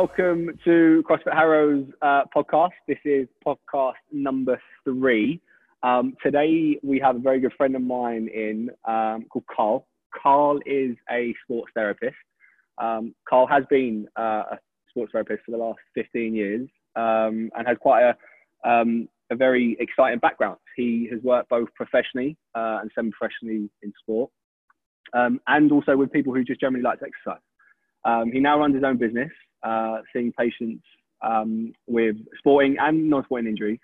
welcome to CrossFit Harrow's uh, podcast. This is podcast number three. Um, today we have a very good friend of mine in um, called Carl. Carl is a sports therapist. Um, Carl has been uh, a sports therapist for the last 15 years um, and has quite a, um, a very exciting background. He has worked both professionally uh, and semi-professionally in sport, um, and also with people who just generally like to exercise. Um, he now runs his own business, uh, seeing patients um, with sporting and non-sporting injuries,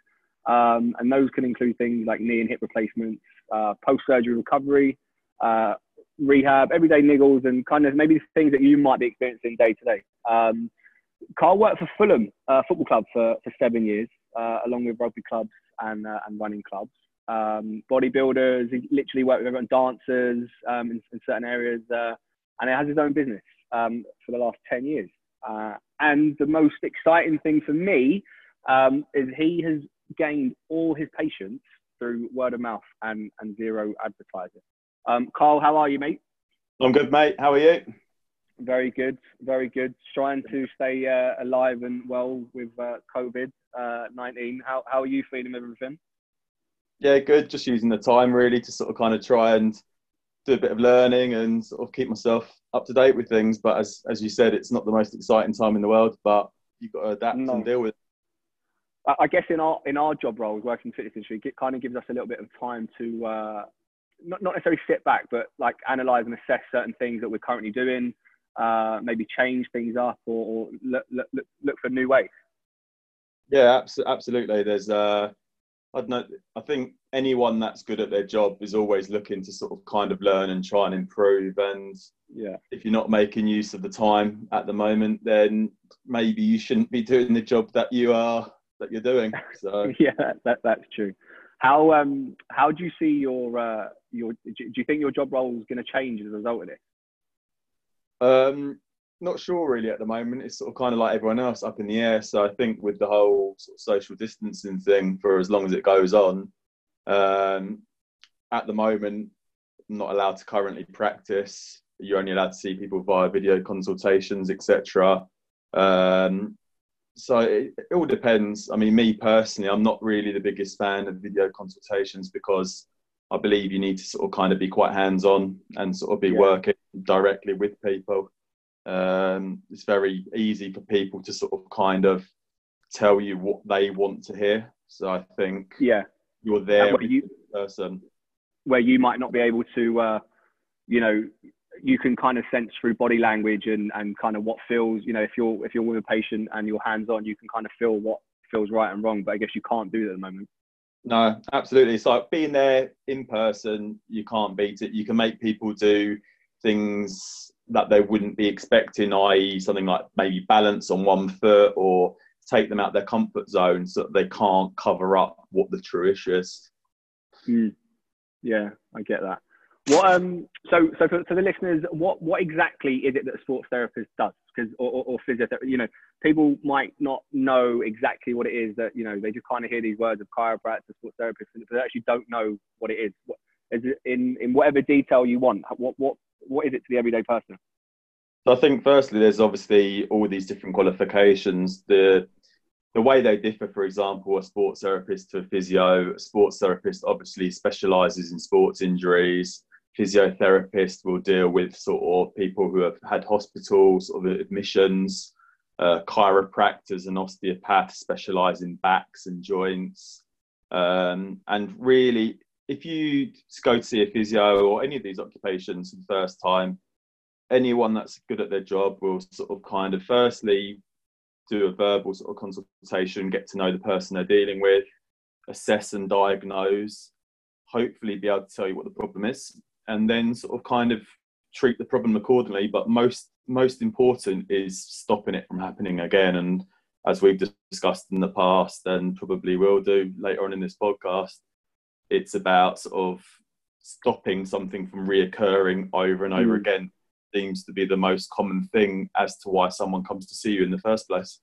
um, and those can include things like knee and hip replacements, uh, post-surgery recovery, uh, rehab, everyday niggles, and kind of maybe things that you might be experiencing day to day. Um, Carl worked for Fulham uh, Football Club for, for seven years, uh, along with rugby clubs and, uh, and running clubs. Um, bodybuilders, he literally worked with everyone, dancers um, in, in, certain areas, and he has his own business um, for the last 10 years. Uh, and the most exciting thing for me um, is he has gained all his patients through word of mouth and, and zero advertising. Um, Carl, how are you, mate? I'm good, mate. How are you? Very good, very good. Trying to stay uh, alive and well with uh, COVID uh, 19. How, how are you feeling everything? Yeah, good. Just using the time really to sort of kind of try and do a bit of learning and sort of keep myself up to date with things. But as as you said, it's not the most exciting time in the world, but you've got to adapt no. and deal with. It. I guess in our in our job roles, working in the fitness industry, it kind of gives us a little bit of time to uh, not not necessarily sit back, but like analyze and assess certain things that we're currently doing, uh, maybe change things up or, or look, look, look for new ways. Yeah, absolutely. There's, uh, I don't know, I think anyone that's good at their job is always looking to sort of kind of learn and try and improve. And yeah, if you're not making use of the time at the moment, then maybe you shouldn't be doing the job that you are that you're doing. So yeah, that, that's true. How um how do you see your uh your do you think your job role is going to change as a result of this? Um, not sure really at the moment. It's sort of kind of like everyone else up in the air. So I think with the whole sort of social distancing thing for as long as it goes on, um, at the moment, I'm not allowed to currently practice. You're only allowed to see people via video consultations, etc. Um, so it, it, all depends. I mean, me personally, I'm not really the biggest fan of video consultations because I believe you need to sort of kind of be quite hands on and sort of be yeah. working directly with people. Um, it's very easy for people to sort of kind of tell you what they want to hear. So I think yeah, you're there with you, person where you might not be able to, uh, you know, you can kind of sense through body language and, and kind of what feels, you know, if you're if you're with a patient and you're hands on, you can kind of feel what feels right and wrong. But I guess you can't do that at the moment. No, absolutely. It's like being there in person, you can't beat it. You can make people do things that they wouldn't be expecting, i.e., something like maybe balance on one foot or take them out their comfort zone so that they can't cover up what the true issue is. Mm. Yeah, I get that. What um so so for, for the listeners, what what exactly is it that a sports therapist does? Because or, or, or physiotherapist, you know, people might not know exactly what it is that you know they just kind of hear these words of chiropractor, sports therapist, but they actually don't know what it is. What, is it in in whatever detail you want? What what what is it to the everyday person? So I think firstly, there's obviously all these different qualifications. The the way they differ, for example, a sports therapist to a physio. A sports therapist obviously specialises in sports injuries physiotherapist will deal with sort of people who have had hospital sort of admissions. Uh, chiropractors and osteopaths specialize in backs and joints. Um, and really, if you go to see a physio or any of these occupations for the first time, anyone that's good at their job will sort of kind of firstly do a verbal sort of consultation, get to know the person they're dealing with, assess and diagnose, hopefully be able to tell you what the problem is, and then sort of kind of treat the problem accordingly. But most most important is stopping it from happening again. And as we've discussed in the past, and probably will do later on in this podcast, it's about sort of stopping something from reoccurring over and over mm. again. Seems to be the most common thing as to why someone comes to see you in the first place.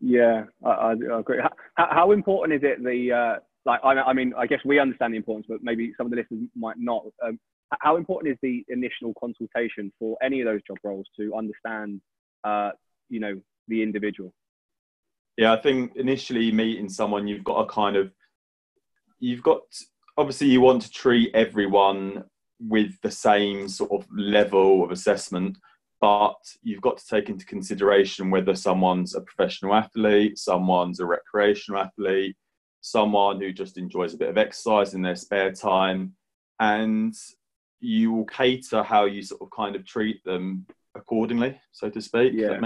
Yeah, I, I agree. How, how, important is it the uh, like? I, I, mean, I guess we understand the importance, but maybe some of the listeners might not. Um, how important is the initial consultation for any of those job roles to understand, uh, you know, the individual? Yeah, I think initially meeting someone, you've got a kind of, you've got obviously you want to treat everyone with the same sort of level of assessment, but you've got to take into consideration whether someone's a professional athlete, someone's a recreational athlete, someone who just enjoys a bit of exercise in their spare time, and you will cater how you sort of kind of treat them accordingly, so to speak. Yeah.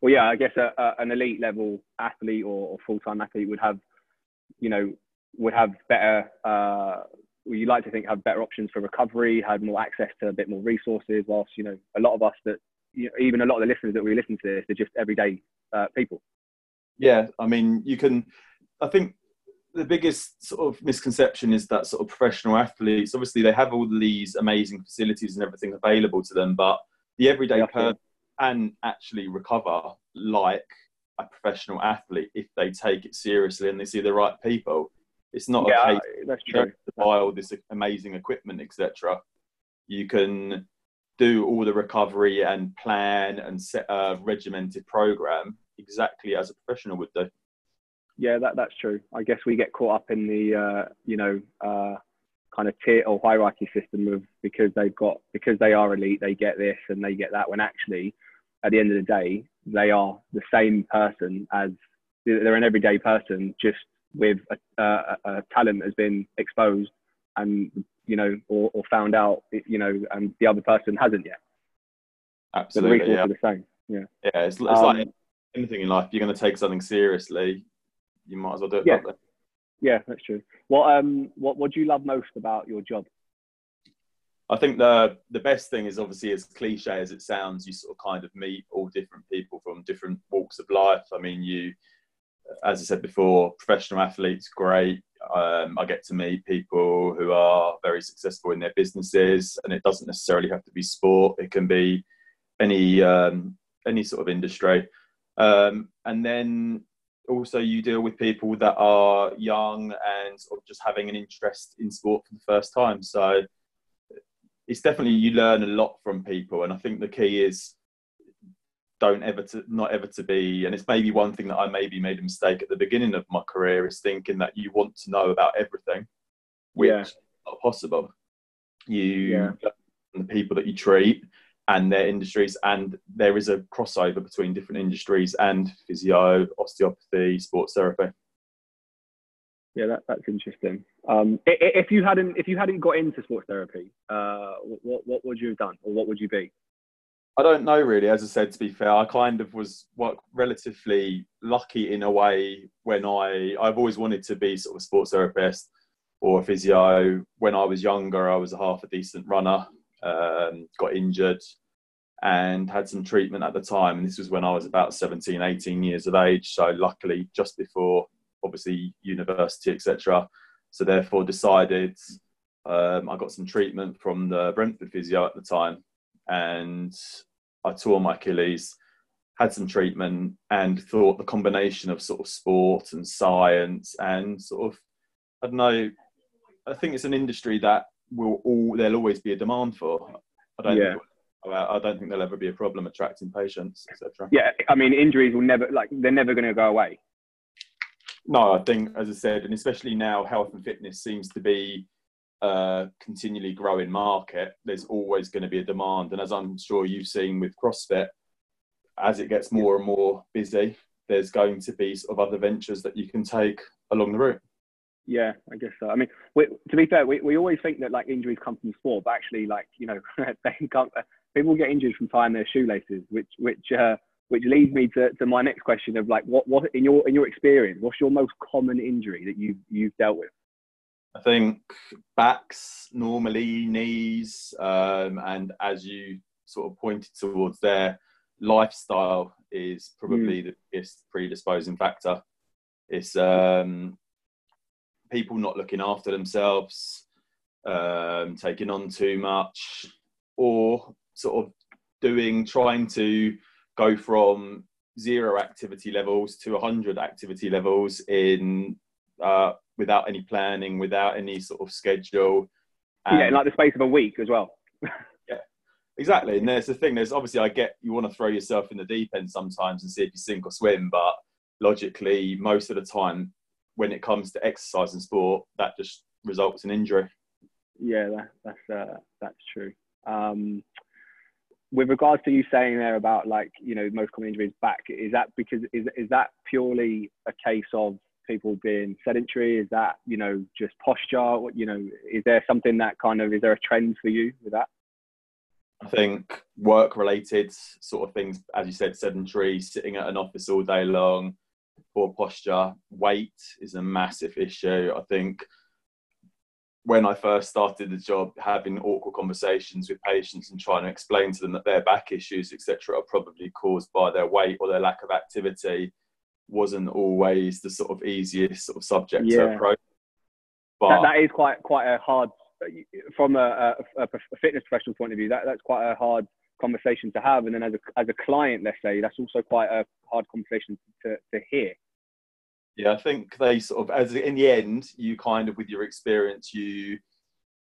Well, yeah, I guess a, a, an elite level athlete or, or full time athlete would have, you know, would have better uh, you like to think have better options for recovery, had more access to a bit more resources. Whilst you know a lot of us that you know, even a lot of the listeners that we listen to this, they're just everyday uh, people. Yeah, I mean, you can. I think the biggest sort of misconception is that sort of professional athletes, obviously, they have all these amazing facilities and everything available to them, but the everyday yeah, person can actually recover like a professional athlete if they take it seriously and they see the right people. It's not yeah, a case that's true. to buy all this amazing equipment, etc. You can do all the recovery and plan and set a regimented program exactly as a professional would do. Yeah, that that's true. I guess we get caught up in the uh, you know uh, kind of tier or hierarchy system of because they've got because they are elite, they get this and they get that. When actually, at the end of the day, they are the same person as they're an everyday person, just with a, a, a talent has been exposed and you know or, or, found out you know and the other person hasn't yet. Absolutely the yeah. the same yeah. Yeah it's, it's um, like anything in life you're going to take something seriously you might as well do it yeah. yeah that's true. What um what what do you love most about your job? I think the the best thing is obviously as cliche as it sounds, you sort of kind of meet all different people from different walks of life. I mean, you as I said before, professional athletes, great. Um, I get to meet people who are very successful in their businesses, and it doesn't necessarily have to be sport. It can be any um, any sort of industry. Um, and then also you deal with people that are young and sort of just having an interest in sport for the first time. So it's definitely you learn a lot from people, and I think the key is don't ever to not ever to be and it's maybe one thing that i maybe made a mistake at the beginning of my career is thinking that you want to know about everything which yeah. is not possible you yeah. the people that you treat and their industries and there is a crossover between different industries and physio osteopathy sports therapy yeah that, that's interesting um, if you hadn't if you hadn't got into sports therapy uh, what, what would you have done or what would you be I don't know really. As I said, to be fair, I kind of was what, relatively lucky in a way when I I've always wanted to be sort of a sports therapist or a physio. When I was younger, I was a half a decent runner. Um, got injured and had some treatment at the time. And this was when I was about 17, 18 years of age. So luckily, just before obviously university, etc. So therefore, decided um, I got some treatment from the Brentford physio at the time and I tore my Achilles, had some treatment, and thought the combination of sort of sport and science and sort of I don't know. I think it's an industry that will all there'll always be a demand for. I don't. Yeah. Think, I don't think there'll ever be a problem attracting patients, etc. Yeah, I mean, injuries will never like they're never going to go away. No, I think, as I said, and especially now, health and fitness seems to be a continually growing market, there's always going to be a demand. And as I'm sure you've seen with CrossFit, as it gets more and more busy, there's going to be sort of other ventures that you can take along the route. Yeah, I guess so. I mean, we, to be fair, we, we always think that like injuries come from sport, but actually, like you know, they come, people get injured from tying their shoelaces, which which uh, which leads me to, to my next question of like, what what in your in your experience, what's your most common injury that you you've dealt with? I think backs normally, knees, um, and as you sort of pointed towards there, lifestyle is probably mm. the biggest predisposing factor. It's um, people not looking after themselves, um, taking on too much, or sort of doing, trying to go from zero activity levels to 100 activity levels in uh, without any planning, without any sort of schedule. And, yeah, in like the space of a week as well. yeah, Exactly, and there's the thing. There's obviously I get you want to throw yourself in the deep end sometimes and see if you sink or swim, but logically, most of the time, when it comes to exercise and sport, that just results in injury. Yeah, that, that's uh, that's true. Um, with regards to you saying there about like you know most common injuries back, is that because is is that purely a case of people being sedentary? Is that you know just posture? You know is there something that kind of is there a trend for you with that? I think work related sort of things, as you said, sedentary, sitting at an office all day long, poor posture, weight is a massive issue. I think when I first started the job, having awkward conversations with patients and trying to explain to them that their back issues, etc., are probably caused by their weight or their lack of activity, wasn't always the sort of easiest sort of subject yeah. to approach. But that, that is quite quite a hard, uh, from a, a, a, fitness professional point of view. That that's quite a hard conversation to have, and then as a as a client, let's say, that's also quite a hard conversation to to hear. Yeah, I think they sort of, as in the end, you kind of with your experience, you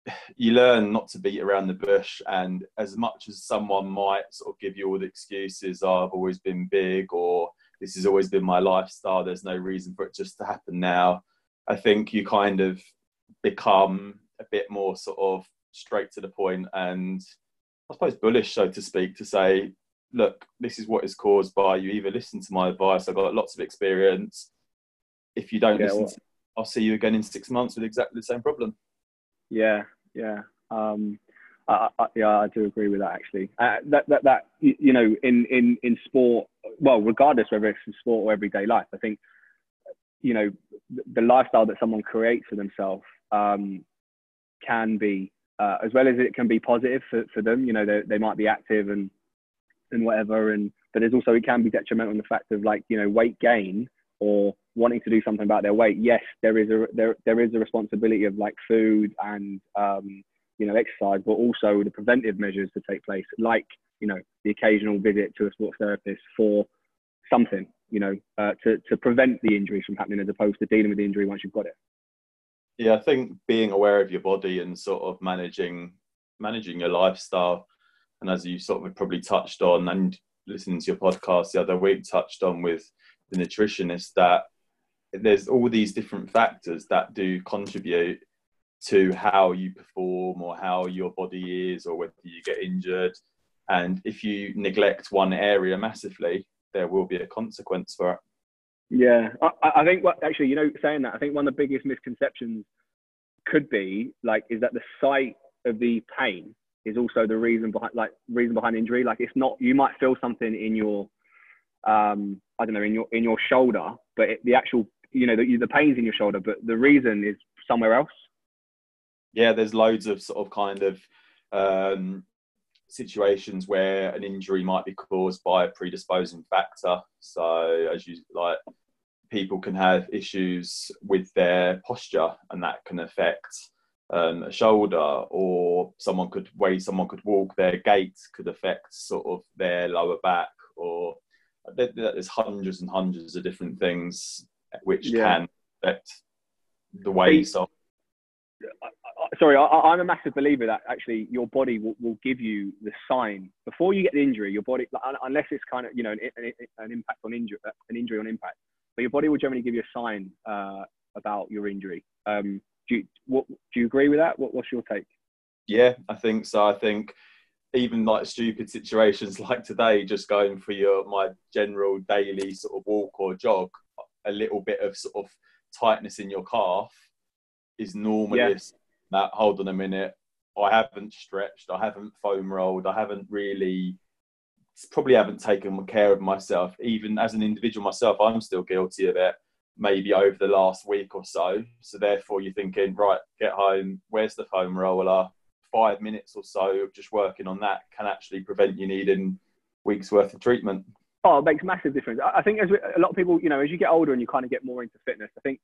you learn not to beat around the bush. And as much as someone might sort of give you all the excuses, oh, I've always been big, or this has always been my lifestyle. There's no reason for it just to happen now. I think you kind of become a bit more sort of straight to the point and I suppose bullish, so to speak, to say, look, this is what is caused by you either listen to my advice, I've got lots of experience, if you don't yeah, listen, well, to, I'll see you again in six months with exactly the same problem. Yeah, yeah, um, I, I, yeah, I do agree with that. Actually, uh, that that that you know, in in in sport, well, regardless whether it's in sport or everyday life, I think you know the lifestyle that someone creates for themselves um, can be uh, as well as it can be positive for, for them. You know, they, they might be active and and whatever, and but there's also it can be detrimental in the fact of like you know weight gain or wanting to do something about their weight, yes, there is a there there is a responsibility of like food and um, you know exercise, but also the preventive measures to take place, like you know the occasional visit to a sports therapist for something, you know, uh, to to prevent the injuries from happening, as opposed to dealing with the injury once you've got it. Yeah, I think being aware of your body and sort of managing managing your lifestyle, and as you sort of probably touched on, and listening to your podcast the other week, touched on with the nutritionist that there's all these different factors that do contribute to how you perform or how your body is or whether you get injured. And if you neglect one area massively there will be a consequence for it. Yeah i, I think what actually you know saying that i think one of the biggest misconceptions could be like is that the site of the pain is also the reason behind like reason behind injury. Like it's not you might feel something in your um I don't know, in your in your shoulder, but it, the actual, you know, the, the pain's in your shoulder, but the reason is somewhere else. Yeah, there's loads of sort of kind of um, situations where an injury might be caused by a predisposing factor. So, as you like, people can have issues with their posture, and that can affect um, a shoulder, or someone could way someone could walk. Their gait could affect sort of their lower back, or there's hundreds and hundreds of different things which yeah. can affect the way so sorry I, am a massive believer that actually your body will, will, give you the sign. Before you get the injury your body unless it's kind of you know an, an, an impact on injury an injury on impact but your body will generally give you a sign uh, about your injury. Um, do you what, do you agree with that? What, what's your take? Yeah i think so. I think even like stupid situations like today, just going for your my general daily sort of walk or jog, a little bit of sort of tightness in your calf is normally yeah. That. Hold on a minute, I haven't stretched, I haven't foam rolled, I haven't really probably haven't taken care of myself. Even as an individual myself, I'm still guilty of it. Maybe over the last week or so. So therefore, you're thinking, right, get home. Where's the foam roller? five minutes or so of just working on that can actually prevent you needing weeks worth of treatment. Oh, it makes massive difference. I think as a lot of people, you know, as you get older and you kind of get more into fitness, I think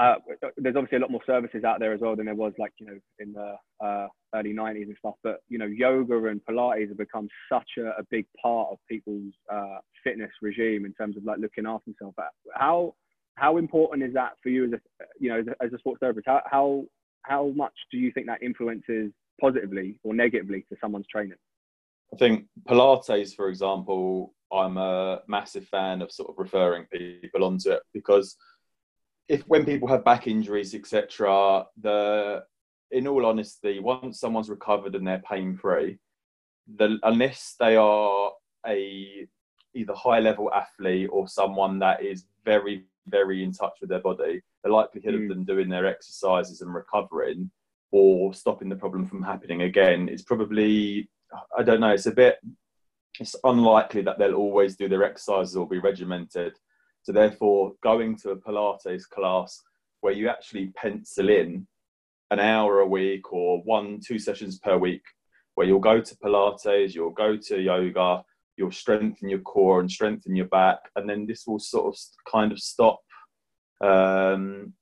uh, there's obviously a lot more services out there as well than there was like you know in the uh, early 90s and stuff. But you know, yoga and Pilates have become such a, a big part of people's uh, fitness regime in terms of like looking after themselves. How how important is that for you as a you know as a, as a sports therapist? How how how much do you think that influences positively or negatively to someone's training? I think Pilates, for example, I'm a massive fan of sort of referring people onto it because if when people have back injuries, etc., the in all honesty, once someone's recovered and they're pain free, the unless they are a either high level athlete or someone that is very very in touch with their body, the likelihood mm. of them doing their exercises and recovering or stopping the problem from happening again is probably I don't know. It's a bit. It's unlikely that they'll always do their exercises or be regimented. So therefore, going to a Pilates class where you actually pencil in an hour a week or one, two sessions per week, where you'll go to Pilates, you'll go to yoga, you'll strengthen your core and strengthen your back, and then this will sort of kind of stop um,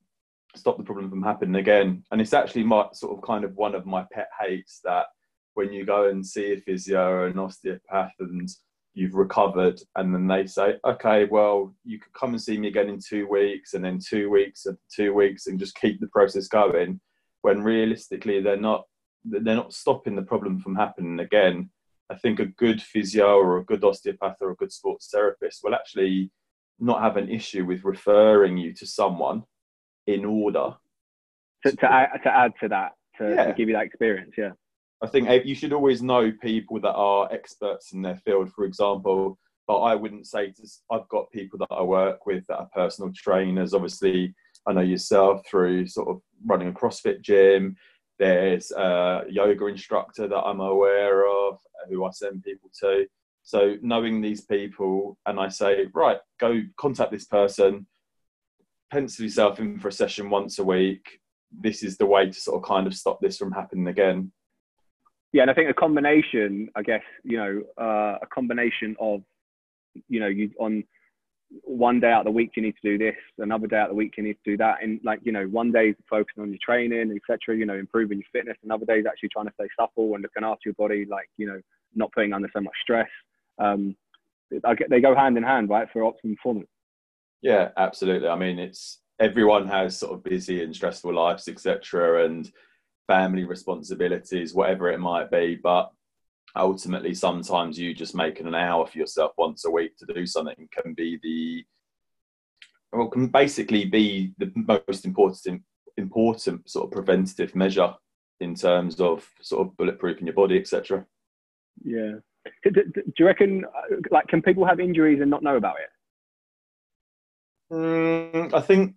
stop the problem from happening again. And it's actually my sort of kind of one of my pet hates that when you go and see a physio or an osteopath and you've recovered and then they say okay well you could come and see me again in two weeks and then two weeks and two weeks and just keep the process going when realistically they're not they're not stopping the problem from happening again. I think a good physio or a good osteopath or a good sports therapist will actually not have an issue with referring you to someone in order. To, to, add, to add to that to, yeah. to give you that experience yeah I think you should always know people that are experts in their field. For example, but I wouldn't say to, I've got people that I work with that are personal trainers. Obviously, I know yourself through sort of running a CrossFit gym. There's a yoga instructor that I'm aware of uh, who I send people to. So knowing these people, and I say, right, go contact this person, pencil yourself in for a session once a week. This is the way to sort of kind of stop this from happening again yeah, and I think a combination, I guess, you know, uh, a combination of, you know, you on one day out of the week you need to do this, another day out of the week you need to do that, and like you know, one day is focusing on your training, etc. You know, improving your fitness. Another day is actually trying to stay supple and looking after your body, like you know, not putting under so much stress. Um, I get, they go hand in hand, right, for optimum performance. Yeah, absolutely. I mean, it's everyone has sort of busy and stressful lives, etc. And family responsibilities, whatever it might be. But ultimately, sometimes you just making an hour for yourself once a week to do something can be the well, can basically be the most important important sort of preventative measure in terms of sort of bulletproofing your body, etc. Yeah. Do, do, you reckon, like, can people have injuries and not know about it? Mm, I think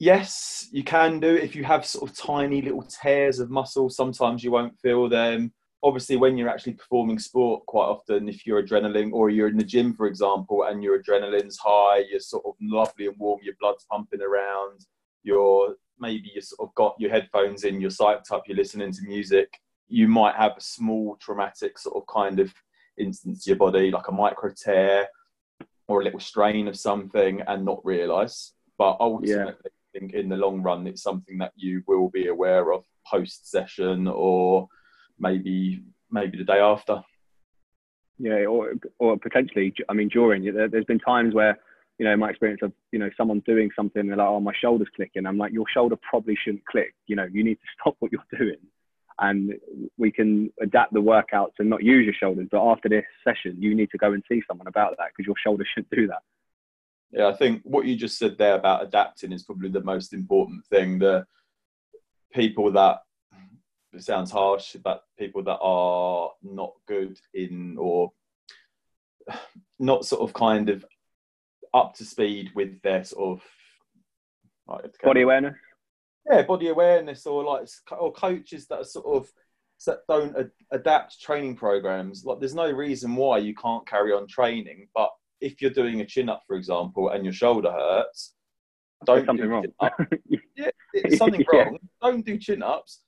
yes, you can do it if you have sort of tiny little tears of muscle. Sometimes you won't feel them. Obviously, when you're actually performing sport, quite often, if you're adrenaline or you're in the gym, for example, and your adrenaline's high, you're sort of lovely and warm, your blood's pumping around, you're maybe you sort of got your headphones in, you're psyched up, you're listening to music. You might have a small traumatic sort of kind of instance to your body, like a micro tear or a little strain of something, and not realize. But ultimately, yeah think in the long run it's something that you will be aware of post session or maybe maybe the day after. Yeah, or or potentially, I mean, during there's been times where you know, my experience of, you know, someone doing something, they're like, oh, my shoulder's clicking. I'm like, your shoulder probably shouldn't click. You know, you need to stop what you're doing. And we can adapt the workout to not use your shoulders. But after this session, you need to go and see someone about that because your shoulder shouldn't do that. Yeah, I think what you just said there about adapting is probably the most important thing. The people that it sounds harsh, but people that are not good in or not sort of kind of up to speed with their sort of like, body awareness. Yeah, body awareness, or like or coaches that are sort of that don't ad- adapt training programs. Like, there's no reason why you can't carry on training, but if you're doing a chin up, for example, and your shoulder hurts, don't something do wrong. yeah, it's something yeah. wrong. Don't do chin ups.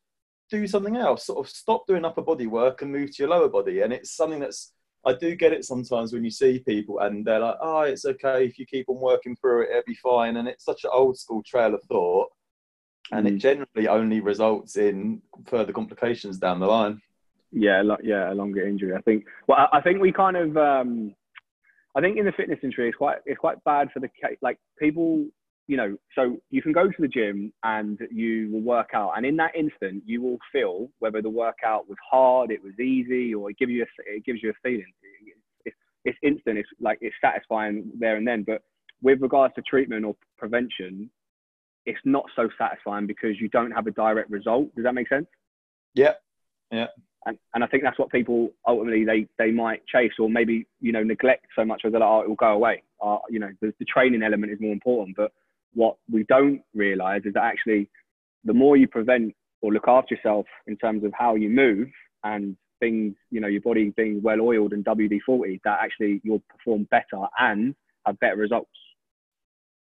Do something else. Sort of stop doing upper body work and move to your lower body. And it's something that's I do get it sometimes when you see people and they're like, "Oh, it's okay if you keep on working through it, it'll be fine." And it's such an old school trail of thought, and mm. it generally only results in further complications down the line. Yeah, yeah, a longer injury. I think. Well, I think we kind of. Um, I think in the fitness industry, it's quite it's quite bad for the like people you know, so you can go to the gym and you will work out, and in that instant, you will feel whether the workout was hard, it was easy, or it gives you a, it gives you a feeling. It's, it's instant. It's like it's satisfying there and then. But with regards to treatment or prevention, it's not so satisfying because you don't have a direct result. Does that make sense? Yeah, yeah. And, and I think that's what people ultimately they, they might chase or maybe you know neglect so much as they're like oh it will go away. Uh, you know the, the training element is more important, but what we don't realize is that actually the more you prevent or look after yourself in terms of how you move and things, you know, your body being well oiled and WD 40, that actually you'll perform better and have better results.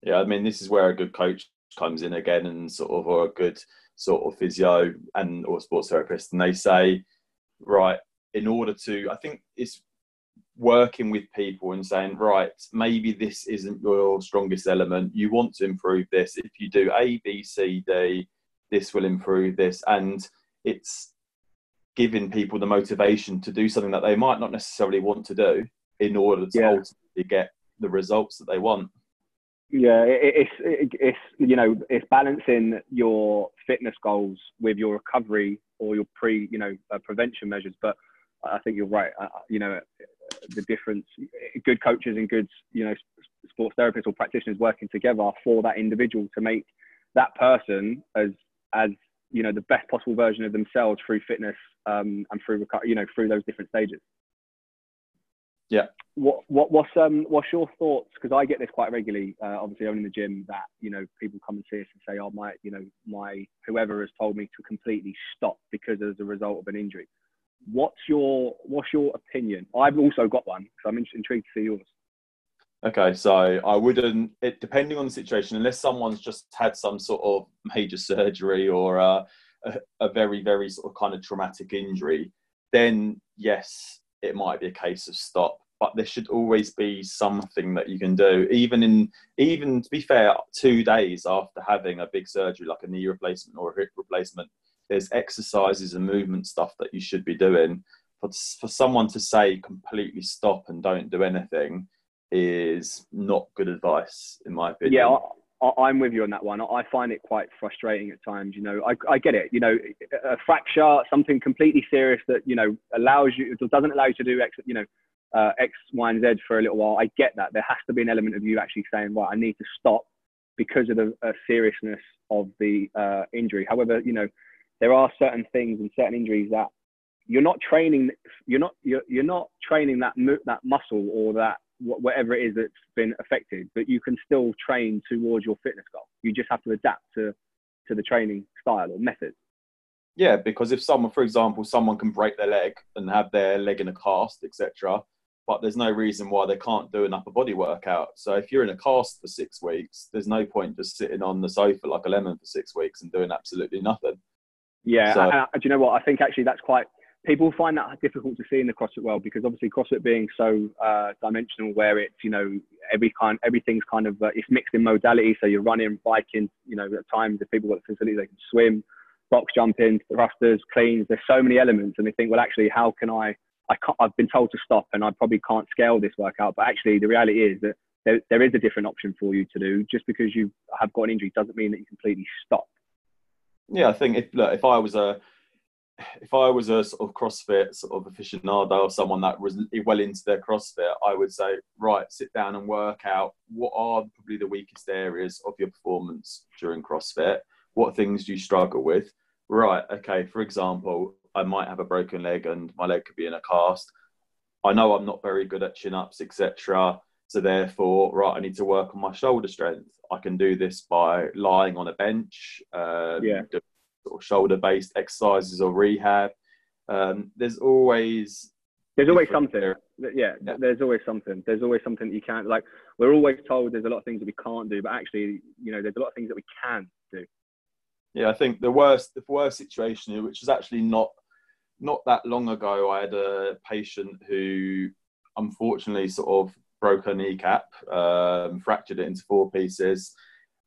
Yeah, I mean, this is where a good coach comes in again and sort of, or a good sort of physio and or sports therapist, and they say, right, in order to, I think it's working with people and saying, right, maybe this isn't your strongest element. You want to improve this. If you do A, B, C, D, this will improve this. And it's giving people the motivation to do something that they might not necessarily want to do in order to yeah. ultimately get the results that they want. Yeah, it's it's you know it's balancing your fitness goals with your recovery or your pre you know uh, prevention measures. But I think you're right. Uh, you know, the difference. Good coaches and good, you know, sports therapists or practitioners working together for that individual to make that person as as you know the best possible version of themselves through fitness um, and through you know through those different stages. Yeah. What what what's um what's your thoughts? Because I get this quite regularly. Uh, obviously, owning the gym, that you know people come and see us and say, "Oh, my you know my whoever has told me to completely stop because as a result of an injury." What's your what's your opinion? I've also got one, so I'm intrigued to see yours. Okay, so I wouldn't. It depending on the situation, unless someone's just had some sort of major surgery or uh, a, a very very sort of kind of traumatic injury, then yes, it might be a case of stop. But there should always be something that you can do, even in even to be fair, two days after having a big surgery like a knee replacement or a hip replacement, there's exercises and movement stuff that you should be doing. For, for someone to say completely stop and don't do anything is not good advice, in my opinion. Yeah, I, am with you on that one. I find it quite frustrating at times. You know, I, I get it. You know, a fracture, something completely serious that you know allows you, doesn't allow you to do X, you know, uh, X, Y, and Z for a little while. I get that. There has to be an element of you actually saying, "Well, I need to stop because of the uh, seriousness of the uh, injury. However, you know, there are certain things and certain injuries that you're not training you're not you're, you're not training that that muscle or that whatever it is that's been affected but you can still train towards your fitness goal you just have to adapt to to the training style or method yeah because if someone for example someone can break their leg and have their leg in a cast etc but there's no reason why they can't do an upper body workout so if you're in a cast for six weeks there's no point just sitting on the sofa like a lemon for six weeks and doing absolutely nothing yeah, so, and, do you know what? I think actually that's quite. People find that difficult to see in the CrossFit world because obviously CrossFit being so uh, dimensional, where it's you know every kind everything's kind of uh, it's mixed in modality. So you're running, biking. You know, at times if people got the facility, they can swim, box jumping, thrusters, cleans. There's so many elements, and they think, well, actually, how can I? I can't, I've been told to stop, and I probably can't scale this workout. But actually, the reality is that there, there is a different option for you to do. Just because you have got an injury doesn't mean that you completely stop. Yeah, I think if look, if I was a if I was a sort of CrossFit sort of aficionado or someone that was well into their CrossFit, I would say, right, sit down and work out what are probably the weakest areas of your performance during CrossFit. What things do you struggle with? Right, okay, for example, I might have a broken leg and my leg could be in a cast. I know I'm not very good at chin ups, etc. So therefore, right, I need to work on my shoulder strength. I can do this by lying on a bench, um, yeah. Sort of shoulder-based exercises or rehab. Um, there's always there's always something. Yeah, yeah, there's always something. There's always something that you can't. Like we're always told there's a lot of things that we can't do, but actually, you know, there's a lot of things that we can do. Yeah, I think the worst, the worst situation, which is actually not not that long ago, I had a patient who unfortunately sort of broke her kneecap, um, fractured it into four pieces,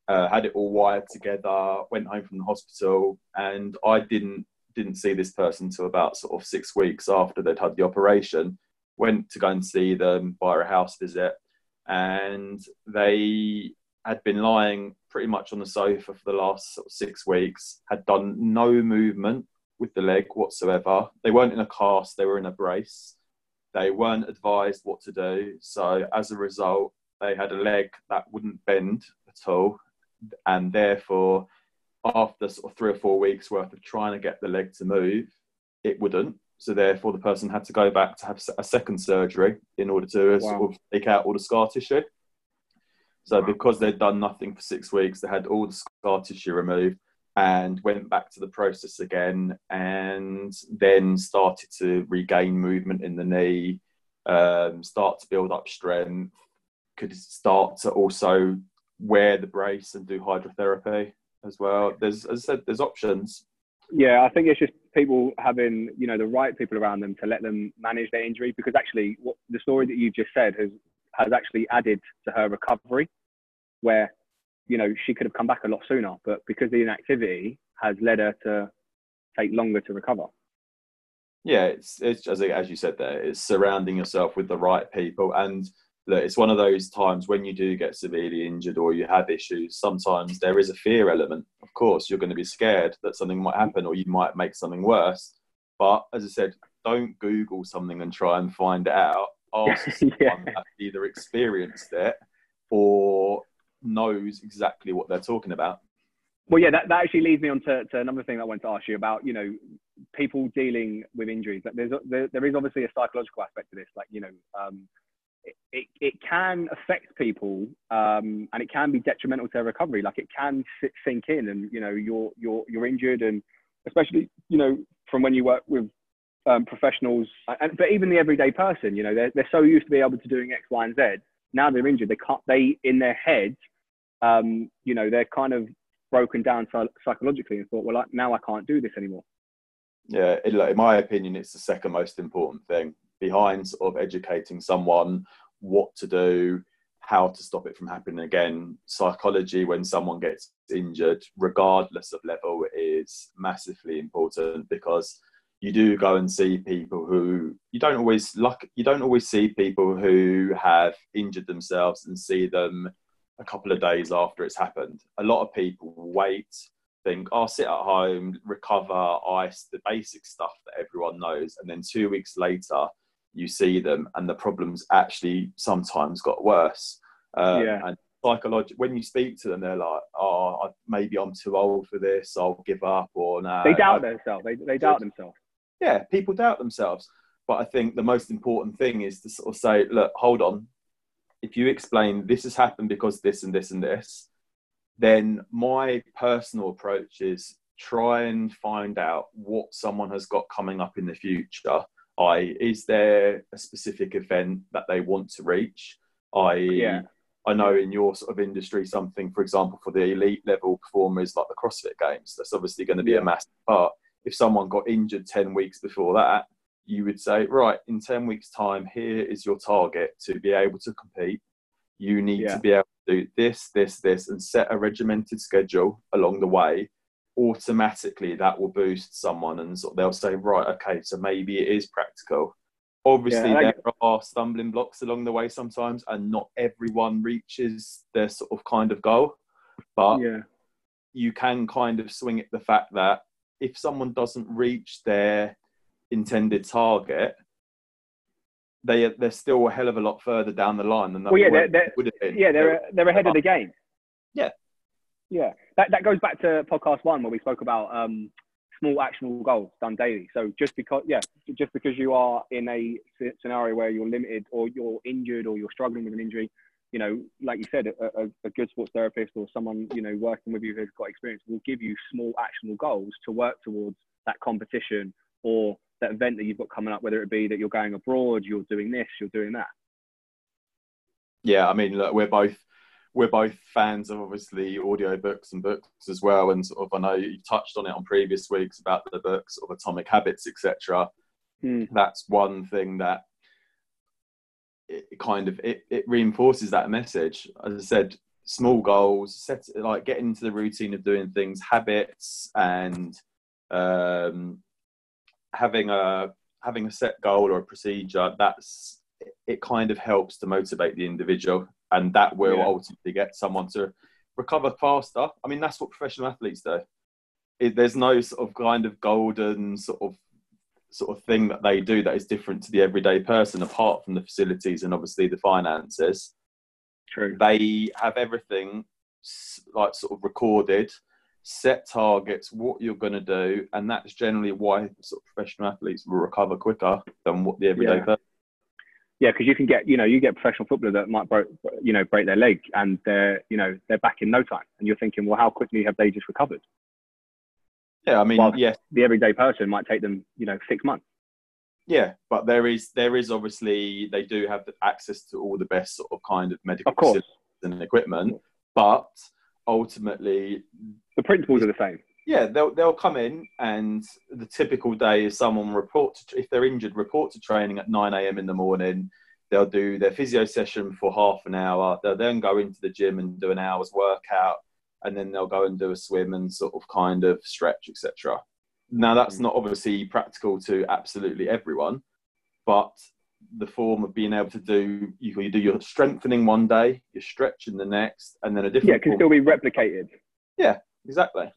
uh, had it all wired together, went home from the hospital, and I didn't didn't see this person until about sort of six weeks after they'd had the operation. Went to go and see them via a house visit, and they had been lying pretty much on the sofa for the last sort of six weeks, had done no movement with the leg whatsoever. They weren't in a cast, they were in a brace. They weren't advised what to do. So as a result, they had a leg that wouldn't bend at all. And therefore, after sort of three or four weeks worth of trying to get the leg to move, it wouldn't. So therefore, the person had to go back to have a second surgery in order to wow. sort of take out all the scar tissue. So wow. because they'd done nothing for six weeks, they had all the scar tissue removed and went back to the process again and then started to regain movement in the knee, um, start to build up strength, could start to also wear the brace and do hydrotherapy as well. There's, as I said, there's options. Yeah, I think it's just people having you know the right people around them to let them manage their injury because actually what the story that you've just said has has actually added to her recovery, where you know she could have come back a lot sooner, but because the inactivity has led her to take longer to recover. Yeah, it's it's as as you said there, it's surrounding yourself with the right people and look, it's one of those times when you do get severely injured or you have issues, sometimes there is a fear element. Of course, you're going to be scared that something might happen or you might make something worse. But as I said, don't Google something and try and find it out. Ask someone yeah. that either experienced it or knows exactly what they're talking about. Well, yeah, that, that actually leads me on to, to another thing I wanted to ask you about, you know, people dealing with injuries. Like there's, there, there is obviously a psychological aspect to this. Like, you know, um, it, it can affect people um, and it can be detrimental to their recovery. Like it can sit, sink in and, you know, you're, you're, you're injured and especially, you know, from when you work with um, professionals, and, but even the everyday person, you know, they're, they're so used to be able to doing X, Y, and Z. Now they're injured. They can't, they, in their head, um, you know, they're kind of broken down psychologically and thought, well, I, now I can't do this anymore. Yeah, in my opinion, it's the second most important thing behind sort of educating someone what to do, how to stop it from happening again. Psychology, when someone gets injured, regardless of level, is massively important because you do go and see people who you don't always luck you don't always see people who have injured themselves and see them a couple of days after it's happened. A lot of people wait, think, I'll oh, sit at home, recover, ice, the basic stuff that everyone knows, and then two weeks later you see them and the problems actually sometimes got worse. Um, yeah. And psychologically, when you speak to them, they're like, oh, maybe I'm too old for this, I'll give up, or no. They doubt I, themselves. They, they doubt themselves. Yeah, people doubt themselves. But I think the most important thing is to sort of say, look, hold on. If you explain this has happened because this and this and this, then my personal approach is try and find out what someone has got coming up in the future I is there a specific event that they want to reach? I yeah. I know in your sort of industry something, for example, for the elite level performers like the CrossFit Games, that's obviously going to be yeah. a massive part. If someone got injured ten weeks before that, you would say, right, in ten weeks' time, here is your target to be able to compete. You need yeah. to be able to do this, this, this, and set a regimented schedule along the way automatically that will boost someone and sort of they'll say right okay so maybe it is practical. Obviously yeah, there are stumbling blocks along the way sometimes and not everyone reaches their sort of kind of goal but yeah. you can kind of swing it the fact that if someone doesn't reach their intended target they they're still a hell of a lot further down the line than that well, yeah, they're, they're yeah they're they're ahead of the game. Yeah yeah, that, that goes back to podcast one where we spoke about um, small actionable goals done daily. So just because, yeah, just because you are in a scenario where you're limited or you're injured or you're struggling with an injury, you know, like you said, a, a, a good sports therapist or someone, you know, working with you who's got experience will give you small actionable goals to work towards that competition or that event that you've got coming up, whether it be that you're going abroad, you're doing this, you're doing that. Yeah, I mean, look, we're both we're both fans of obviously audiobooks and books as well. And sort of, I know you touched on it on previous weeks about the books of Atomic Habits, etc. Mm. That's one thing that it kind of it, it reinforces that message. As I said, small goals, set like get into the routine of doing things, habits, and um, having a having a set goal or a procedure. That's it. Kind of helps to motivate the individual and that will Yeah. ultimately get someone to recover faster. I mean, that's what professional athletes do. It, there's no sort of kind of golden sort of sort of thing that they do that is different to the everyday person, apart from the facilities and obviously the finances. True. They have everything like sort of recorded, set targets, what you're going to do, and that's generally why sort of professional athletes will recover quicker than what the everyday Yeah. person. Yeah, because you can get, you know, you get professional footballer that might, break, you know, break their leg and they're, you know, they're back in no time. And you're thinking, well, how quickly have they just recovered? Yeah, I mean, yes, The everyday person might take them, you know, six months. Yeah, but there is there is obviously they do have the access to all the best sort of kind of medical Of and equipment, but ultimately, the principles are the same. Yeah, they'll they'll come in and the typical day is someone report to, if they're injured, report to training at nine a.m. in the morning. They'll do their physio session for half an hour. They'll then go into the gym and do an hour's workout, and then they'll go and do a swim and sort of kind of stretch, etc. Now that's mm. not obviously practical to absolutely everyone, but the form of being able to do you, you do your strengthening one day, your stretching the next, and then a different Yeah, it can still be replicated. Yeah, exactly.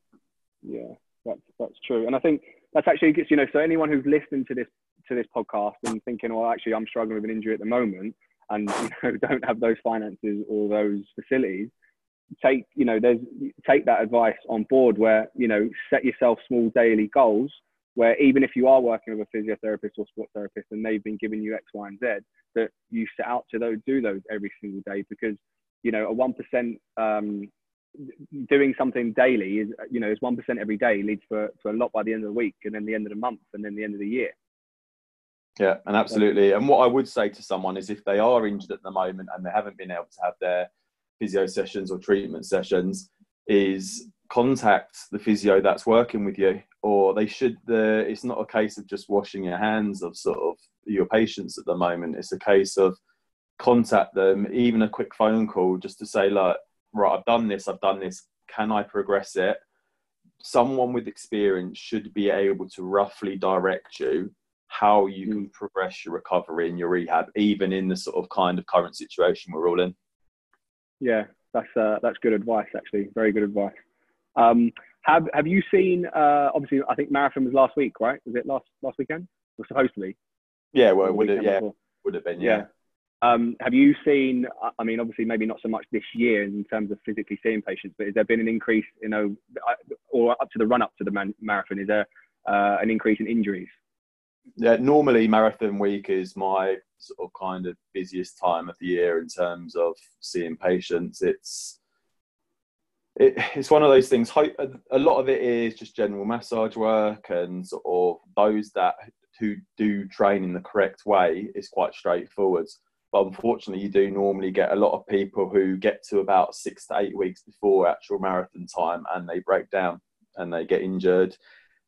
Yeah, that's that's true, and I think that's actually you know so anyone who's listening to this to this podcast and thinking, well, actually, I'm struggling with an injury at the moment, and you know don't have those finances or those facilities, take you know there's take that advice on board where you know set yourself small daily goals where even if you are working with a physiotherapist or sports therapist and they've been giving you X, Y, and Z, that you set out to those, do those every single day because you know a one percent um, doing something daily is you know is one percent every day leads for to a lot by the end of the week and then the end of the month and then the end of the year. Yeah, and absolutely. And what I would say to someone is if they are injured at the moment and they haven't been able to have their physio sessions or treatment sessions, is contact the physio that's working with you. Or they should the it's not a case of just washing your hands of sort of your patients at the moment. It's a case of contact them, even a quick phone call just to say, like, right, I've done this, I've done this, can I progress it? Someone with experience should be able to roughly direct you how you can progress your recovery and your rehab, even in the sort of kind of current situation we're all in. Yeah, that's uh, that's good advice actually. Very good advice. Um, have Have you seen? Uh, obviously, I think marathon was last week, right? Was it last last weekend? Was supposed to be. Yeah, well, would it, yeah, would have been, Yeah. yeah. Um, have you seen? I- mean, obviously, maybe not so much this year in terms of physically seeing patients, but has there been an increase, you know, or up to the run up to the man- marathon? Is there uh, an increase in injuries? Yeah, normally marathon week is my sort of kind of busiest time of the year in terms of seeing patients. It's it, it's one of those things. A lot of it is just general massage work, and sort of those that who do train in the correct way is quite straightforward. But unfortunately, you do normally get a lot of people who get to about six to eight weeks before actual marathon time, and they break down and they get injured,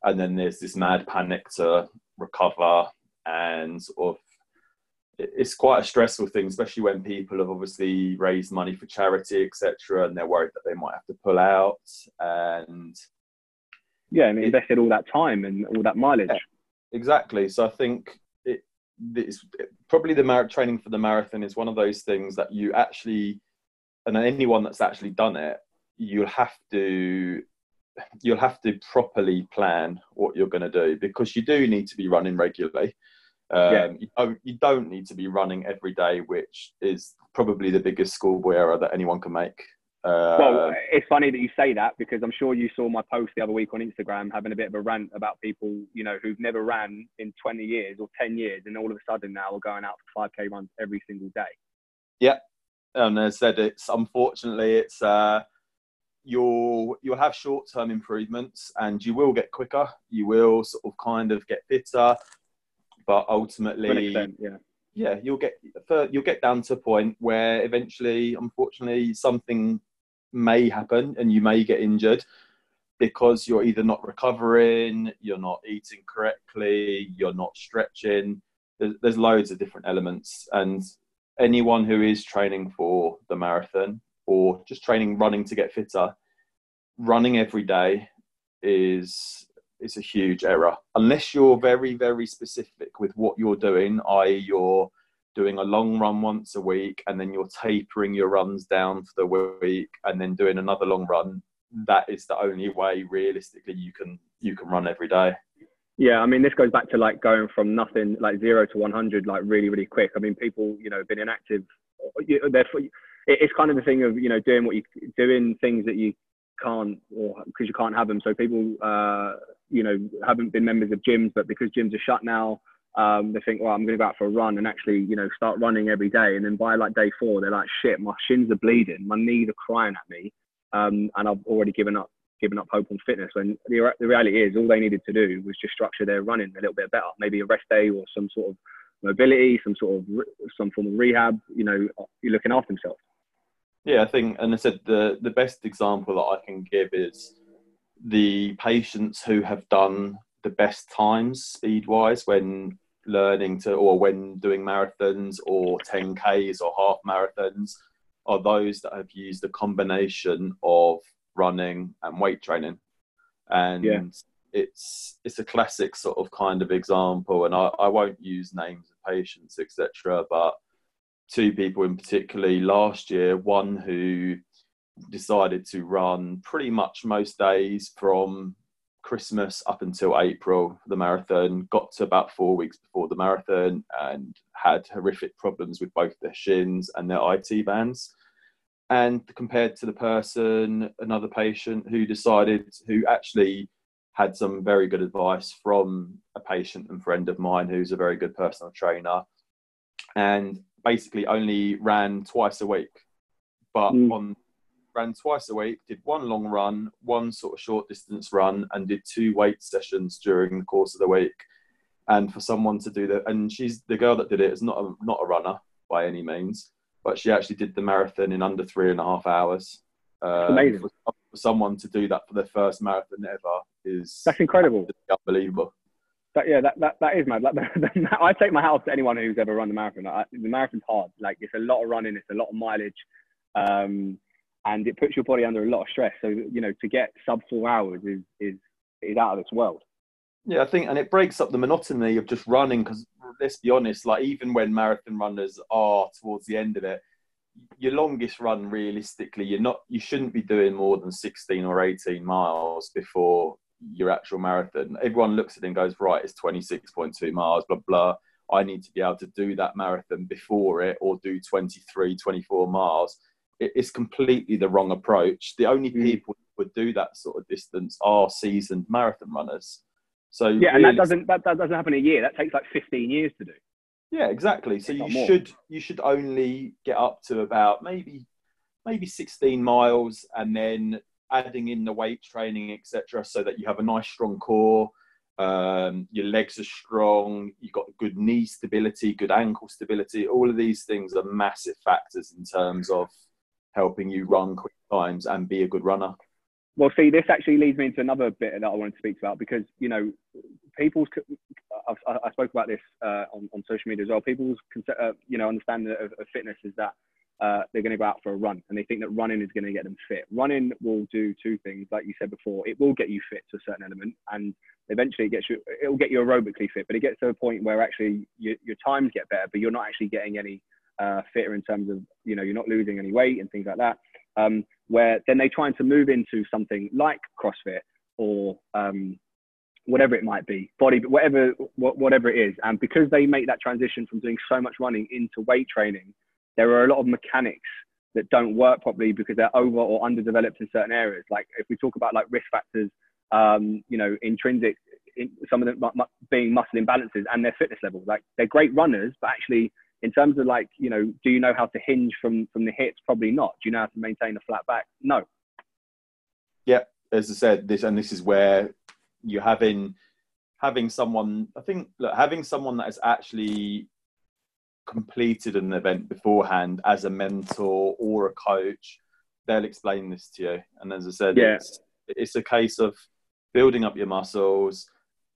and then there's this mad panic to recover and sort of it's quite a stressful thing especially when people have obviously raised money for charity etc and they're worried that they might have to pull out and Yeah, and It- invested all that time and all that mileage. Yeah. exactly so i think it's probably the mar- training for the marathon is one of those things that you actually and anyone that's actually done it you'll have to you'll have to properly plan what you're going to do because you do need to be running regularly um, Yeah. you, don't, you don't need to be running every day which is probably the biggest schoolboy error that anyone can make uh, Well, it's funny that you say that because I'm sure you saw my post the other week on Instagram having a bit of a rant about people, you know, who've never ran in 20 years or 10 years, and all of a sudden now are going out for 5k runs every single day. Yep. And as I said, it's unfortunately it's uh, you'll you'll have short term improvements and you will get quicker. You will sort of kind of get fitter, but ultimately, extent, yeah. yeah, you'll get you'll get down to a point where eventually, unfortunately, something may happen and you may get injured because you're either not recovering, you're not eating correctly, you're not stretching. There's, there's loads of different elements, and anyone who is training for the marathon or just training running to get fitter, running every day is is a huge error unless you're very very specific with what you're doing, i.e., you're doing a long run once a week and then you're tapering your runs down for the week and then doing another long run. That is the only way realistically you can you can run every day. Yeah i mean this goes back to like going from nothing like zero to 100 like really really quick. I mean people you know been inactive therefore it's kind of the thing of you know doing what you doing things that you can't or because you can't have them. So people uh you know haven't been members of gyms but because gyms are shut now um, they think, well, I'm going to go out for a run and actually, you know, start running every day. And then by like day four, they're like, shit, my shins are bleeding, my knees are crying at me, um, and I've already given up, given up hope on fitness. When the, the reality is, all they needed to do was just structure their running a little bit better, maybe a rest day or some sort of mobility, some sort of some form of rehab. You know, you're looking after themselves. Yeah, I think, and I said the the best example that I can give is the patients who have done the best times speed wise when learning to or when doing marathons or 10ks or half marathons are those that have used a combination of running and weight training and yeah. it's it's a classic sort of kind of example and I, I won't use names of patients etc but two people in particularly last year one who decided to run pretty much most days from Christmas up until April the marathon. Got to about four weeks before the marathon and had horrific problems with both their shins and their IT bands. And compared to the person, another patient who decided, who actually had some very good advice from a patient and friend of mine who's a very good personal trainer, and basically only ran twice a week. But mm. on ran twice a week, did one long run, one sort of short distance run, and did two weight sessions during the course of the week. And for someone to do that, and she's the girl that did it is not a, not a runner by any means, but she actually did the marathon in under three and a half hours. Uh, Amazing. For, for, someone to do that for their first marathon ever is that's incredible, unbelievable. That, yeah, that, that, that is mad. Like, I take my hat off to anyone who's ever run the marathon. Like, the marathon's hard. Like it's a lot of running, it's a lot of mileage. Um, and it puts your body under a lot of stress. So you know, to get sub four hours is is is out of this world. Yeah, I think, and it breaks up the monotony of just running. Because let's be honest, like even when marathon runners are towards the end of it, your longest run, realistically, you're not, you shouldn't be doing more than sixteen or eighteen miles before your actual marathon. Everyone looks at it and goes, right, it's twenty six point two miles, blah blah. I need to be able to do that marathon before it, or do 23, 24 miles it's completely the wrong approach. The only mm. people who would do that sort of distance are seasoned marathon runners. So yeah, really, and that doesn't that, that doesn't happen a year. That takes like 15 years to do. Yeah, exactly. So you should you should only get up to about maybe maybe 16 miles, and then adding in the weight training, etc., so that you have a nice strong core. Um, your legs are strong. You've got good knee stability, good ankle stability. All of these things are massive factors in terms of helping you run quick times and be a good runner. Well, see, this actually leads me into another bit that I wanted to speak about because you know, people's I've, I spoke about this uh, on, on social media as well. People's uh, you know understanding of, of fitness is that uh, they're going to go out for a run and they think that running is going to get them fit. Running will do two things, like you said before. It will get you fit to a certain element, and eventually it gets you. It will get you aerobically fit, but it gets to a point where actually you, your times get better, but you're not actually getting any uh, fitter in terms of you know you're not losing any weight and things like that. Um, where then they trying to move into something like CrossFit or um, whatever it might be, body, whatever whatever it is, and because they make that transition from doing so much running into weight training, there are a lot of mechanics that don't work properly because they're over or underdeveloped in certain areas. Like if we talk about like risk factors, um, you know, intrinsic, in, some of them being muscle imbalances and their fitness level. Like they're great runners, but actually in terms of like you know do you know how to hinge from from the hips probably not. Do you know how to maintain a flat back? No. Yeah as i said this and this is where you're having having someone i think look, having someone that has actually completed an event beforehand as a mentor or a coach they'll explain this to you. And as i said yeah. it's, it's a case of building up your muscles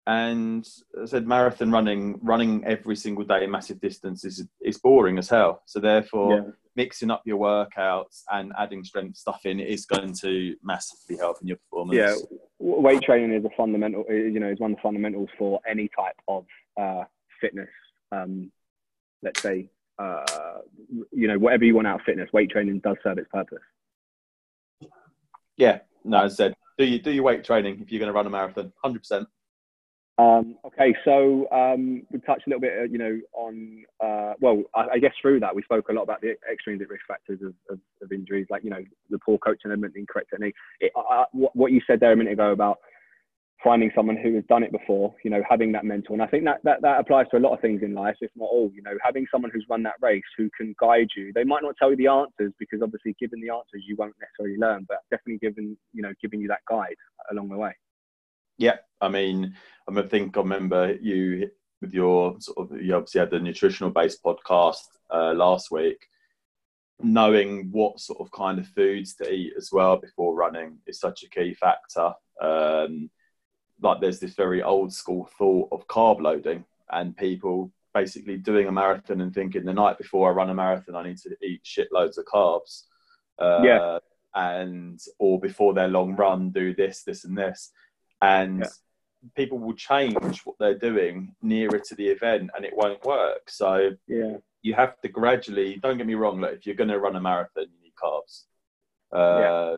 and I said marathon running, running every single day massive distance is is boring as hell. So therefore, yeah. mixing up your workouts and adding strength stuff in is going to massively help in your performance. Yeah, weight training is a fundamental. You know, is one of the fundamentals for any type of uh, fitness. Um, let's say uh, you know, whatever you want out of fitness, weight training does serve its purpose. Yeah, no, I said, do you do your weight training if you're going to run a marathon, hundred percent. Um, okay, so um, we touched a little bit, uh, you know, on uh, well, I, I, guess through that we spoke a lot about the extrinsic risk factors of, of, of injuries, like you know, the poor coaching element, the incorrect technique. It, what, what you said there a minute ago about finding someone who has done it before, you know, having that mentor. And I think that, that that applies to a lot of things in life, if not all, you know, having someone who's run that race who can guide you. They might not tell you the answers because obviously given the answers you won't necessarily learn, but definitely giving, you know, giving you that guide along the way. Yeah. I mean, I think I remember you with your sort of, you obviously had the nutritional based podcast uh, last week. Knowing what sort of kind of foods to eat as well before running is such a key factor. Um, like there's this very old school thought of carb loading and people basically doing a marathon and thinking the night before I run a marathon I need to eat shitloads of carbs. Uh, yeah. And or before their long run do this, this, and this, and yeah. people will change what they're doing nearer to the event, and it won't work. So yeah, you have to gradually. Don't get me wrong. Like if you're going to run a marathon, you need carbs. Uh, yeah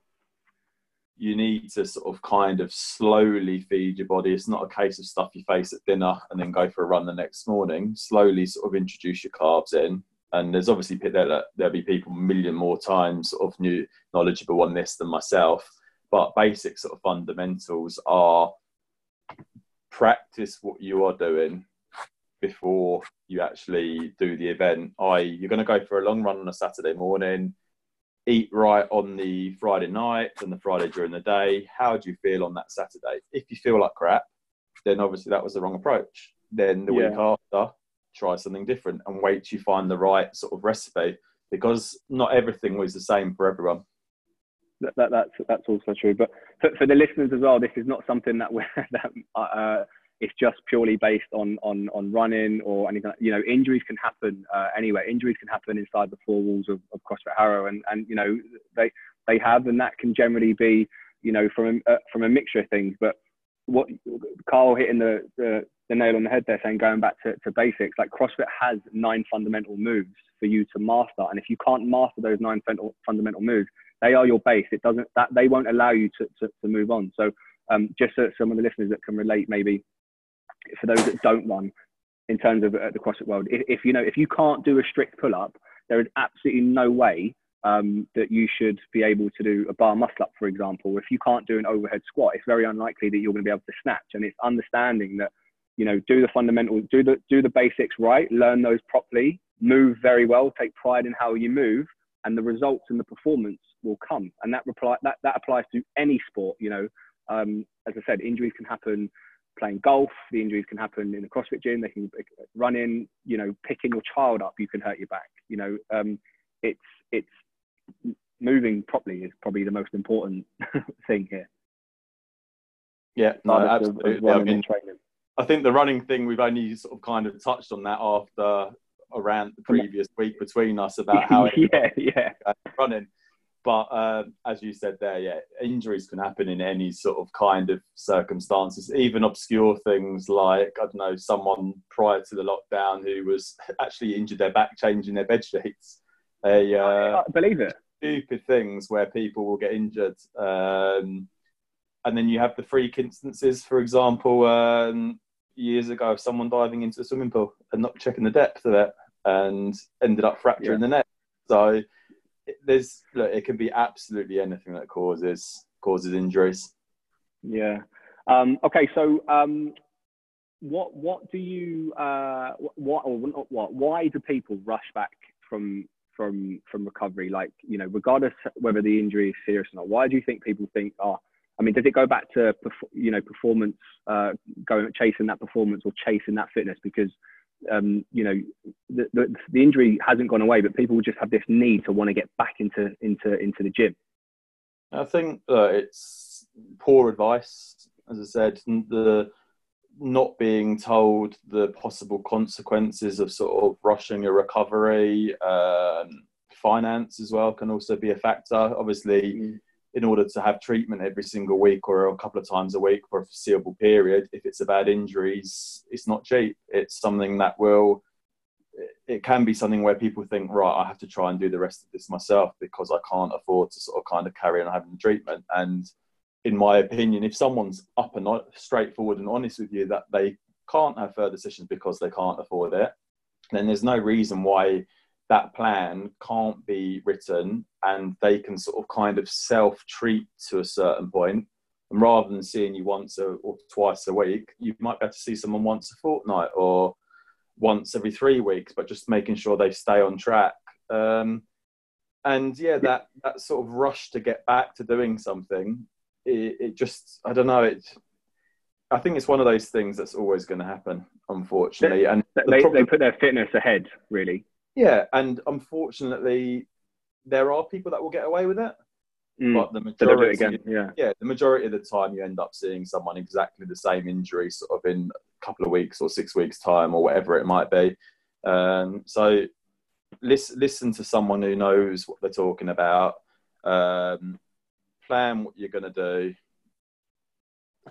you need to sort of kind of slowly feed your body. It's not a case of stuff you face at dinner and then go for a run the next morning. Slowly sort of introduce your carbs in. And there's obviously there there'll be people a million more times sort of new knowledgeable on this than myself. But basic sort of fundamentals are practice what you are doing before you actually do the event. I you're going to go for a long run on a Saturday morning eat right on the Friday night and the Friday during the day. How do you feel on that Saturday? If you feel like crap, then obviously that was the wrong approach. Then the yeah. week after, try something different and wait till you find the right sort of recipe because not everything was the same for everyone. That, that, that's that's also true. But for, for, the listeners as well, this is not something that we're that uh, it's just purely based on on on running or anything. You know, injuries can happen uh, anyway. Injuries can happen inside the four walls of, of CrossFit Harrow, and and you know they they have, and that can generally be you know from a, uh, from a mixture of things. But what Carl hitting the, the the nail on the head there, saying going back to, to basics, like CrossFit has nine fundamental moves for you to master, and if you can't master those nine fundamental moves, they are your base. It doesn't that they won't allow you to to, to move on. So um, just so some of the listeners that can relate maybe for those that don't run in terms of uh, the CrossFit world. If, if, you know if you can't do a strict pull up, there is absolutely no way um, that you should be able to do a bar muscle up, for example. If you can't do an overhead squat, it's very unlikely that you're going to be able to snatch. And it's understanding that you know do the fundamentals, do the do the basics right, learn those properly, move very well, take pride in how you move, and the results and the performance will come. And that reply that that applies to any sport. You know, um, as I said, injuries can happen playing golf, the injuries can happen in the CrossFit gym. They can run in, you know, picking your child up, you can hurt your back. You know, um, it's it's moving properly is probably the most important thing here. Yeah, no, absolutely. I, mean, I think the running thing we've only sort of kind of touched on that after around the previous week between us about how yeah, yeah, running. But uh, as you said there, yeah, injuries can happen in any sort of kind of circumstances, even obscure things like, I don't know, someone prior to the lockdown who was actually injured their back changing their bed sheets. A, uh, I believe it. Stupid things where people will get injured. Um, and then you have the freak instances, for example, um, years ago of someone diving into a swimming pool and not checking the depth of it and ended up fracturing yeah. the neck. So there's look, it can be absolutely anything that causes causes injuries. Yeah. Um, okay. So, um, what what do you uh, what or not what why do people rush back from from from recovery? Like you know, regardless whether the injury is serious or not. Why do you think people think? Oh, I mean, does it go back to you know performance, uh, going chasing that performance or chasing that fitness? Because um, you know, the, the, the, injury hasn't gone away, but people just have this need to want to get back into into into the gym. I think uh, it's poor advice, as I said. The not being told the possible consequences of sort of rushing a recovery, um, finance as well can also be a factor. Obviously. In order to have treatment every single week or a couple of times a week for a foreseeable period, if it's about injuries, it's not cheap. It's something that will it can be something where people think, right, I have to try and do the rest of this myself because I can't afford to sort of kind of carry on having treatment. And in my opinion, if someone's up and straightforward and honest with you that they can't have further sessions because they can't afford it, then there's no reason why that plan can't be written and they can sort of kind of self treat to a certain point. And rather than seeing you once or twice a week, you might be able to see someone once a fortnight or once every three weeks, but just making sure they stay on track. Um, and yeah, that that sort of rush to get back to doing something, it, it just I don't know it. I think it's one of those things that's always going to happen, unfortunately. And they, the problem, they put their fitness ahead, really. Yeah, and unfortunately, there are people that will get away with it. Mm. But the majority, again, yeah. yeah, the majority of the time, you end up seeing someone exactly the same injury, sort of in a couple of weeks or six weeks time or whatever it might be. Um, so listen, listen to someone who knows what they're talking about. Um, plan what you're going to do,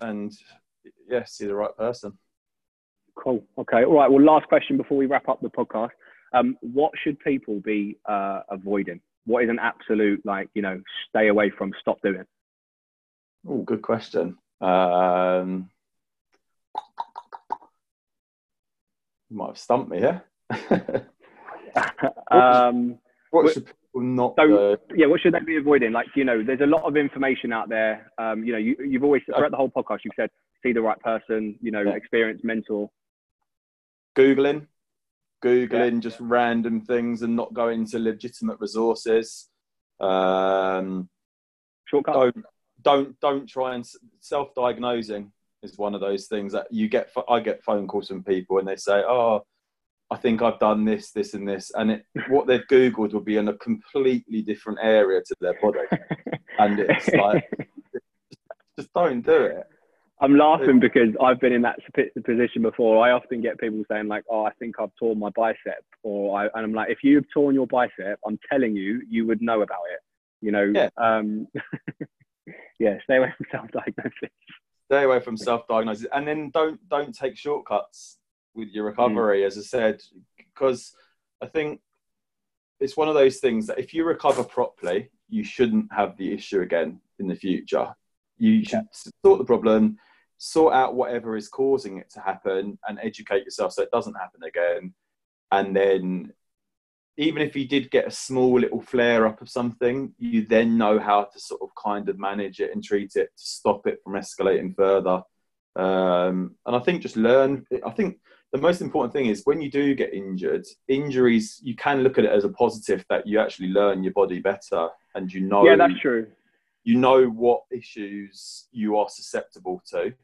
and yeah, see the right person. Cool. Okay. All right. Well, last question before we wrap up the podcast. Um, what should people be uh, avoiding? What is an absolute like you know stay away from, stop doing? Oh, good question. Um, You might have stumped me here. um, what should people not so, Yeah, what should they be avoiding? Like, you know, there's a lot of information out there. Um, you know, you, you've always, throughout the whole podcast, you've said, see the right person, you know, yeah. experienced mentor. Googling, Googling yeah. just random things and not going to legitimate resources. Um, Shortcut. Don't, don't, don't try and self-diagnosing is one of those things that you get. I get phone calls from people and they say, "Oh, I think I've done this, this, and this," and it, what they've googled will be in a completely different area to their body, and it's like, just don't do it. I'm laughing because I've been in that position before. I often get people saying like, "Oh, I think I've torn my bicep," or I, and I'm like, "If you've torn your bicep, I'm telling you, you would know about it." You know, yeah. Um, yeah, stay away from self-diagnosis stay away from self-diagnosis and then don't don't take shortcuts with your recovery mm. as i said because i think it's one of those things that if you recover properly you shouldn't have the issue again in the future you should yeah. sort the problem sort out whatever is causing it to happen and educate yourself so it doesn't happen again and then even if you did get a small little flare up of something, you then know how to sort of kind of manage it and treat it to stop it from escalating further. Um, and I think just learn. I think the most important thing is when you do get injured, injuries, you can look at it as a positive that you actually learn your body better and you know. Yeah, that's true. You know what issues you are susceptible to.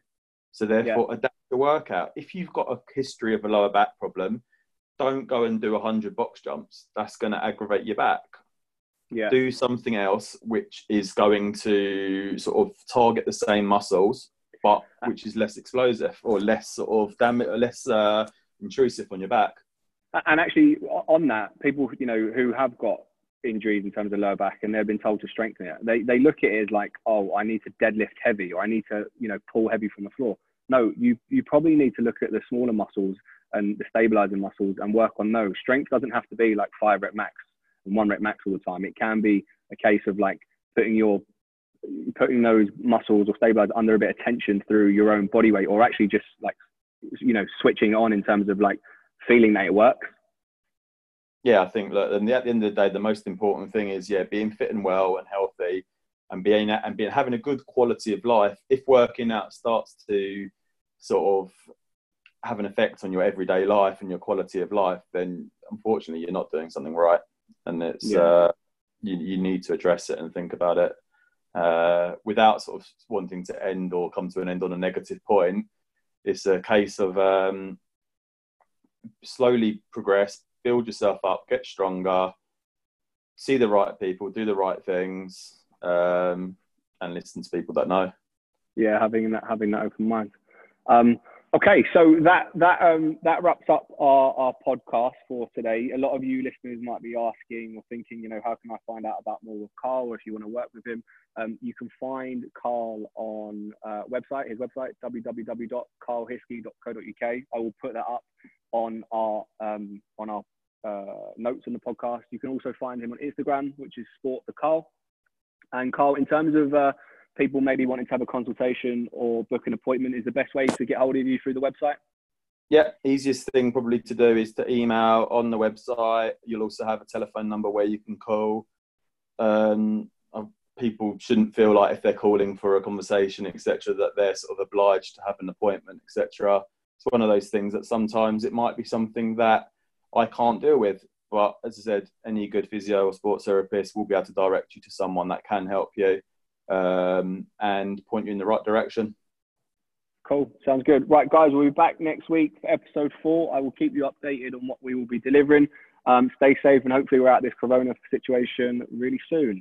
So therefore, yeah. adapt the workout. If you've got a history of a lower back problem, don't go and do 100 box jumps. That's going to aggravate your back. Yeah. Do something else which is going to sort of target the same muscles, but which is less explosive or less sort of damage, less uh, intrusive on your back. And actually, on that, people you know who have got injuries in terms of lower back and they've been told to strengthen it, they they look at it as like, oh, I need to deadlift heavy or I need to you know pull heavy from the floor. No, you you probably need to look at the smaller muscles and the stabilizing muscles and work on those. Strength doesn't have to be like five rep max and one rep max all the time. It can be a case of like putting your putting those muscles or stabilizers under a bit of tension through your own body weight or actually just like you know switching on in terms of like feeling that it works yeah i think look and at the end of the day the most important thing is yeah being fit and well and healthy and being and being having a good quality of life if working out starts to sort of have an effect on your everyday life and your quality of life, then unfortunately you're not doing something right, and it's yeah. uh, you, you need to address it and think about it uh, without sort of wanting to end or come to an end on a negative point. It's a case of um, slowly progress, build yourself up, get stronger, see the right people, do the right things, um, and listen to people that know. Yeah, having that having that open mind. Um, Okay, so that that um, that wraps up our, our podcast for today. A lot of you listeners might be asking or thinking, you know, how can I find out about more with Carl, or if you want to work with him, um, you can find Carl on uh, website, his website www.carlhiskey.co.uk. I will put that up on our um, on our uh, notes on the podcast. You can also find him on Instagram, which is Sport Thera Carl. And Carl, in terms of uh, people maybe wanting to have a consultation or book an appointment, is the best way to get hold of you through the website? Yeah, easiest thing probably to do is to email on the website. You'll also have a telephone number where you can call. Um, uh, people shouldn't feel like if they're calling for a conversation, etc., that they're sort of obliged to have an appointment, etc. It's one of those things that sometimes it might be something that I can't deal with. But as I said, any good physio or sports therapist will be able to direct you to someone that can help you um, and point you in the right direction. Cool. Sounds good. Right, guys, we'll be back next week for episode four. I will keep you updated on what we will be delivering. Um, stay safe and hopefully we're out of this corona situation really soon.